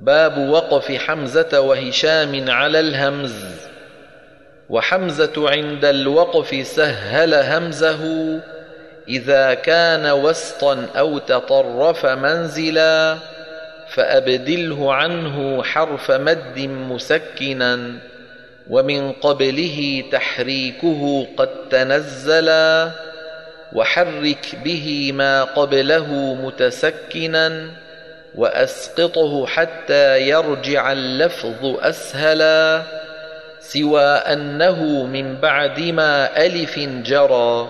باب وقف حمزة وهشام على الهمز. وحمزة عند الوقف سهل همزه إذا كان وسطا أو تطرف منزلا فأبدله عنه حرف مد مسكنا. ومن قبله تحريكه قد تنزلا وحرك به ما قبله متسكنا. وأسقطه حتى يرجع اللفظ أسهلا سوى أنه من بعد ما ألف جرى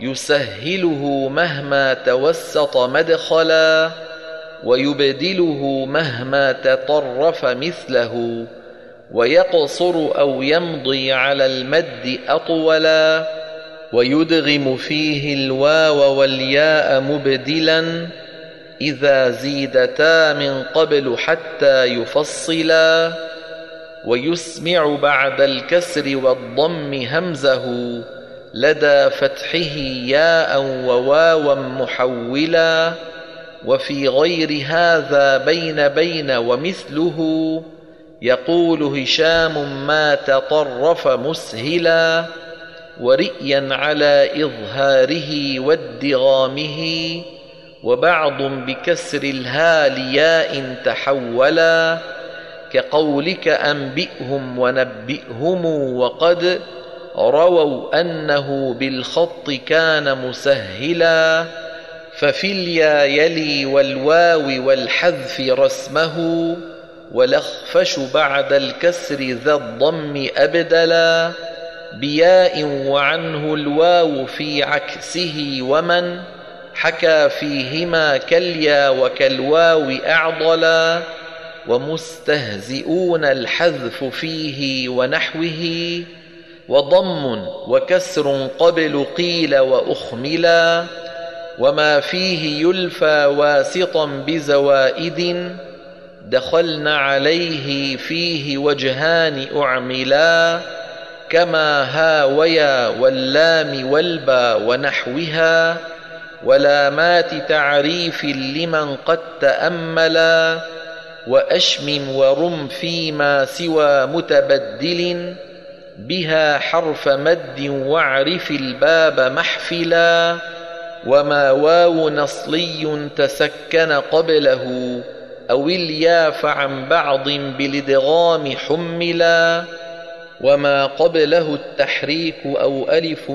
يسهله مهما توسط مدخلا ويبدله مهما تطرف مثله ويقصر أو يمضي على المد أطولا ويدغم فيه الواو والياء مبدلا إذا زيدتا من قبل حتى يفصلا ويسمع بعد الكسر والضم همزه لدى فتحه ياء وواوا محولا وفي غير هذا بين بين ومثله يقول هشام ما تطرف مسهلا ورئيا على إظهاره وادغامه وبعض بكسر الها لياء تحولا كقولك أنبئهم ونبئهم وقد رووا أنه بالخط كان مسهلا ففي اليا يلي والواو والحذف رسمه ولخفش بعد الكسر ذا الضم أبدلا بياء وعنه الواو في عكسه ومن حكى فيهما كاليا وكالواو أعضلا ومستهزئون الحذف فيه ونحوه وضم وكسر قبل قيل وأخملا وما فيه يلفى واسطا بزوائد دخلن عليه فيه وجهان أعملا كما ها ويا واللام والبا ونحوها ولامات تعريف لمن قد تأملا وأشمم ورم فيما سوى متبدل بها حرف مد واعرف الباب محفلا وما واو نصلي تسكن قبله أو اليا فعن بعض بالادغام حملا وما قبله التحريك أو ألف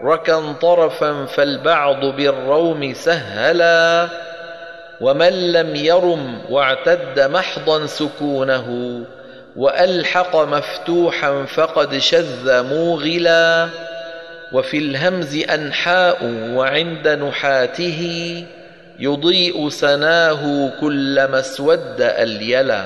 محركا طرفا فالبعض بالروم سهلا ومن لم يرم واعتد محضا سكونه وألحق مفتوحا فقد شذ موغلا وفي الهمز أنحاء وعند نحاته يضيء سناه كلما اسود أليلا.